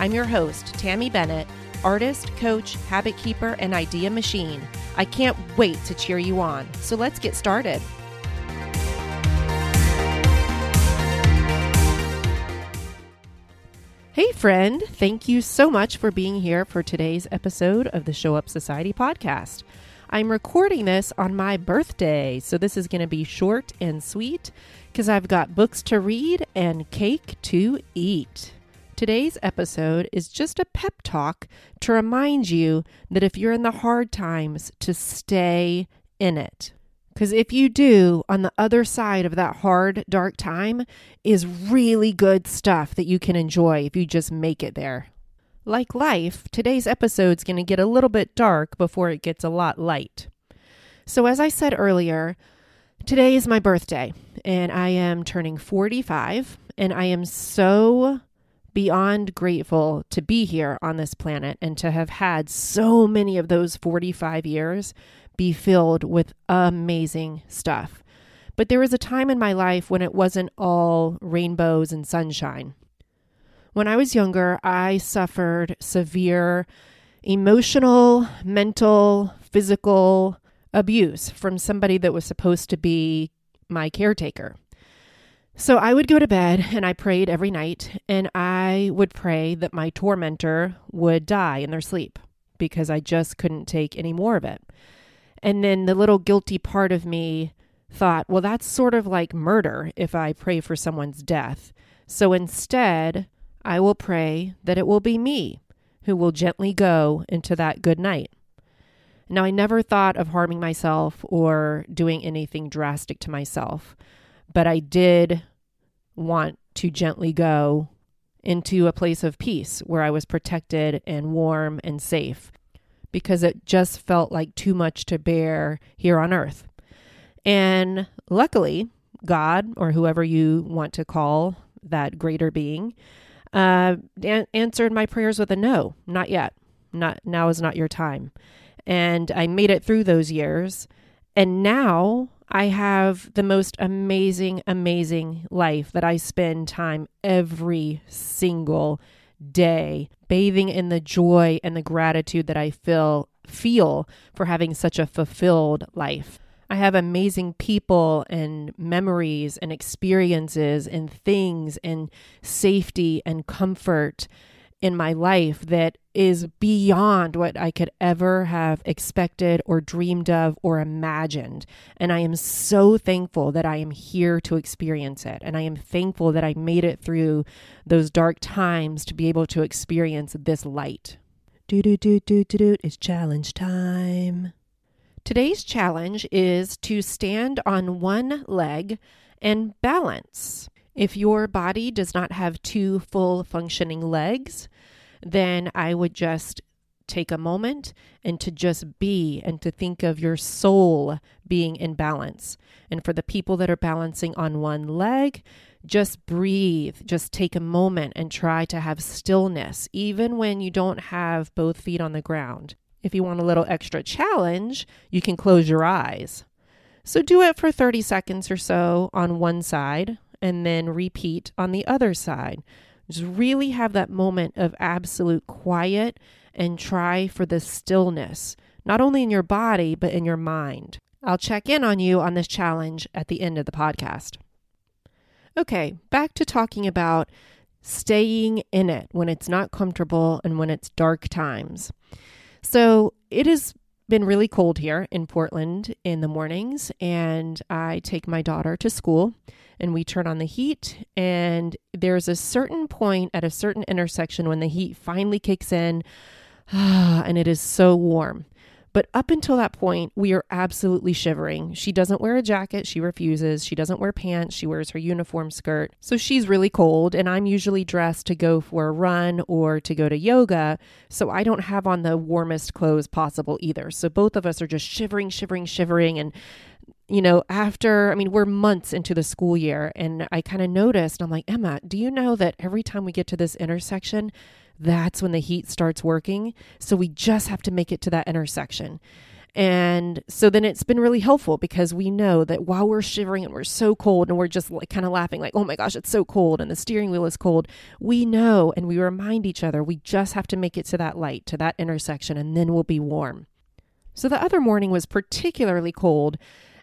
I'm your host, Tammie Bennett, artist, coach, habit keeper, and idea machine. I can't wait to cheer you on. So let's get started. Hey, friend. Thank you so much for being here for today's episode of the Show Up Society podcast. I'm recording this on my birthday, so this is going to be short and sweet because I've got books to read and cake to eat. Today's episode is just a pep talk to remind you that if you're in the hard times, to stay in it. Because if you do, on the other side of that hard, dark time is really good stuff that you can enjoy if you just make it there. Like life, today's episode's going to get a little bit dark before it gets a lot light. So, as I said earlier, today is my birthday, and I am turning 45, and I am so beyond grateful to be here on this planet and to have had so many of those 45 years be filled with amazing stuff. But there was a time in my life when it wasn't all rainbows and sunshine. When I was younger, I suffered severe emotional, mental, physical abuse from somebody that was supposed to be my caretaker. So I would go to bed and I prayed every night, and I would pray that my tormentor would die in their sleep because I just couldn't take any more of it. And then the little guilty part of me thought, well, that's sort of like murder if I pray for someone's death. So instead, I will pray that it will be me who will gently go into that good night. Now, I never thought of harming myself or doing anything drastic to myself, but I did want to gently go into a place of peace where I was protected and warm and safe because it just felt like too much to bear here on earth. And luckily, God, or whoever you want to call that greater being, uh, a- answered my prayers with a no, not yet. Not now is not your time. And I made it through those years. And now I have the most amazing, amazing life that I spend time every single day bathing in the joy and the gratitude that I feel feel for having such a fulfilled life. I have amazing people and memories and experiences and things and safety and comfort in my life that is beyond what I could ever have expected or dreamed of or imagined. And I am so thankful that I am here to experience it. And I am thankful that I made it through those dark times to be able to experience this light. Do do do do do do. It's challenge time. Today's challenge is to stand on one leg and balance. If your body does not have two full functioning legs, then I would just take a moment and to just be and to think of your soul being in balance. And for the people that are balancing on one leg, just breathe, just take a moment and try to have stillness, even when you don't have both feet on the ground. If you want a little extra challenge, you can close your eyes. So do it for 30 seconds or so on one side and then repeat on the other side. Just really have that moment of absolute quiet and try for the stillness, not only in your body, but in your mind. I'll check in on you on this challenge at the end of the podcast. Okay, back to talking about staying in it when it's not comfortable and when it's dark times. So it has been really cold here in Portland in the mornings, and I take my daughter to school and we turn on the heat. And there's a certain point at a certain intersection when the heat finally kicks in and it is so warm. But up until that point, we are absolutely shivering. She doesn't wear a jacket. She refuses. She doesn't wear pants. She wears her uniform skirt. So she's really cold. And I'm usually dressed to go for a run or to go to yoga. So I don't have on the warmest clothes possible either. So both of us are just shivering, shivering, shivering. And you know, after, I mean, we're months into the school year, and I kind of noticed, I'm like, Emma, do you know that every time we get to this intersection, that's when the heat starts working. So we just have to make it to that intersection. And so then it's been really helpful because we know that while we're shivering and we're so cold and we're just like kind of laughing, like, oh my gosh, it's so cold and the steering wheel is cold, we know and we remind each other we just have to make it to that light, to that intersection, and then we'll be warm. So the other morning was particularly cold,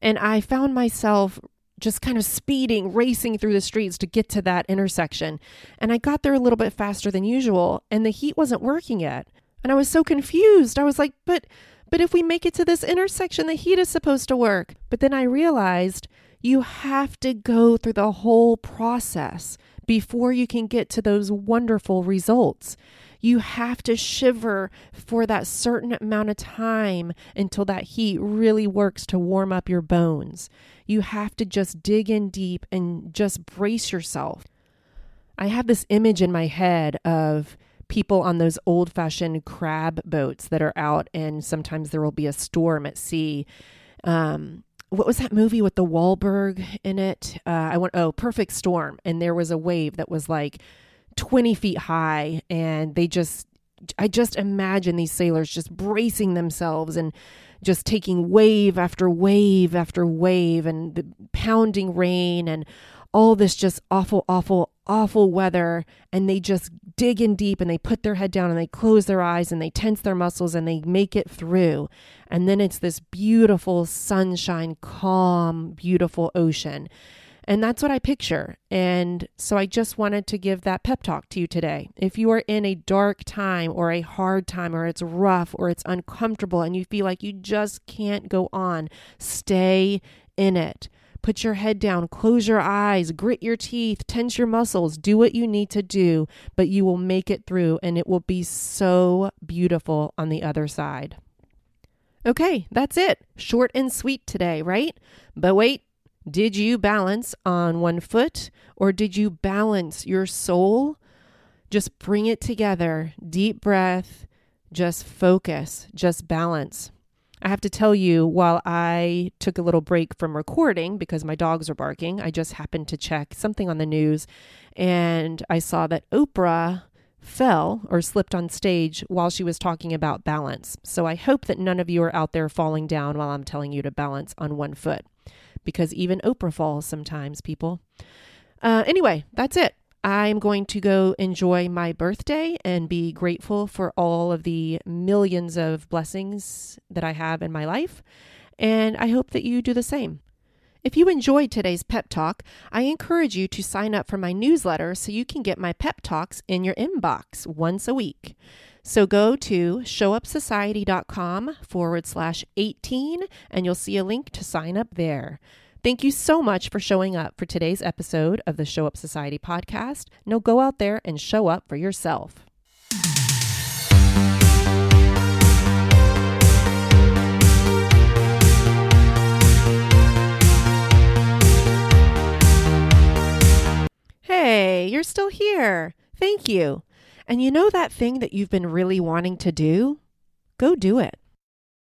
and I found myself just kind of speeding, racing through the streets to get to that intersection. And I got there a little bit faster than usual, and the heat wasn't working yet. And I was so confused. I was like, but but if we make it to this intersection, the heat is supposed to work. But then I realized you have to go through the whole process before you can get to those wonderful results. You have to shiver for that certain amount of time until that heat really works to warm up your bones. You have to just dig in deep and just brace yourself. I have this image in my head of people on those old fashioned crab boats that are out, and sometimes there will be a storm at sea. Um, what was that movie with the Wahlberg in it? Uh, I went, oh, Perfect Storm. And there was a wave that was like 20 feet high and they just I just imagine these sailors just bracing themselves and just taking wave after wave after wave and the pounding rain and all this just awful, awful, awful weather. And they just dig in deep and they put their head down and they close their eyes and they tense their muscles and they make it through. And then it's this beautiful sunshine, calm, beautiful ocean. And that's what I picture. And so I just wanted to give that pep talk to you today. If you are in a dark time or a hard time or it's rough or it's uncomfortable and you feel like you just can't go on, stay in it. Put your head down, close your eyes, grit your teeth, tense your muscles, do what you need to do, but you will make it through and it will be so beautiful on the other side. Okay, that's it. Short and sweet today, right? But wait, did you balance on one foot or did you balance your soul? Just bring it together. Deep breath. Just focus. Just balance. I have to tell you, while I took a little break from recording because my dogs are barking, I just happened to check something on the news and I saw that Oprah fell or slipped on stage while she was talking about balance. So I hope that none of you are out there falling down while I'm telling you to balance on one foot because even Oprah falls sometimes, people. Uh, anyway, that's it. I'm going to go enjoy my birthday and be grateful for all of the millions of blessings that I have in my life. And I hope that you do the same. If you enjoyed today's pep talk, I encourage you to sign up for my newsletter so you can get my pep talks in your inbox once a week. So go to showupsociety.com forward slash 18 and you'll see a link to sign up there. Thank you so much for showing up for today's episode of the Show Up Society podcast. Now go out there and show up for yourself. Hey, you're still here. Thank you. And you know that thing that you've been really wanting to do? Go do it.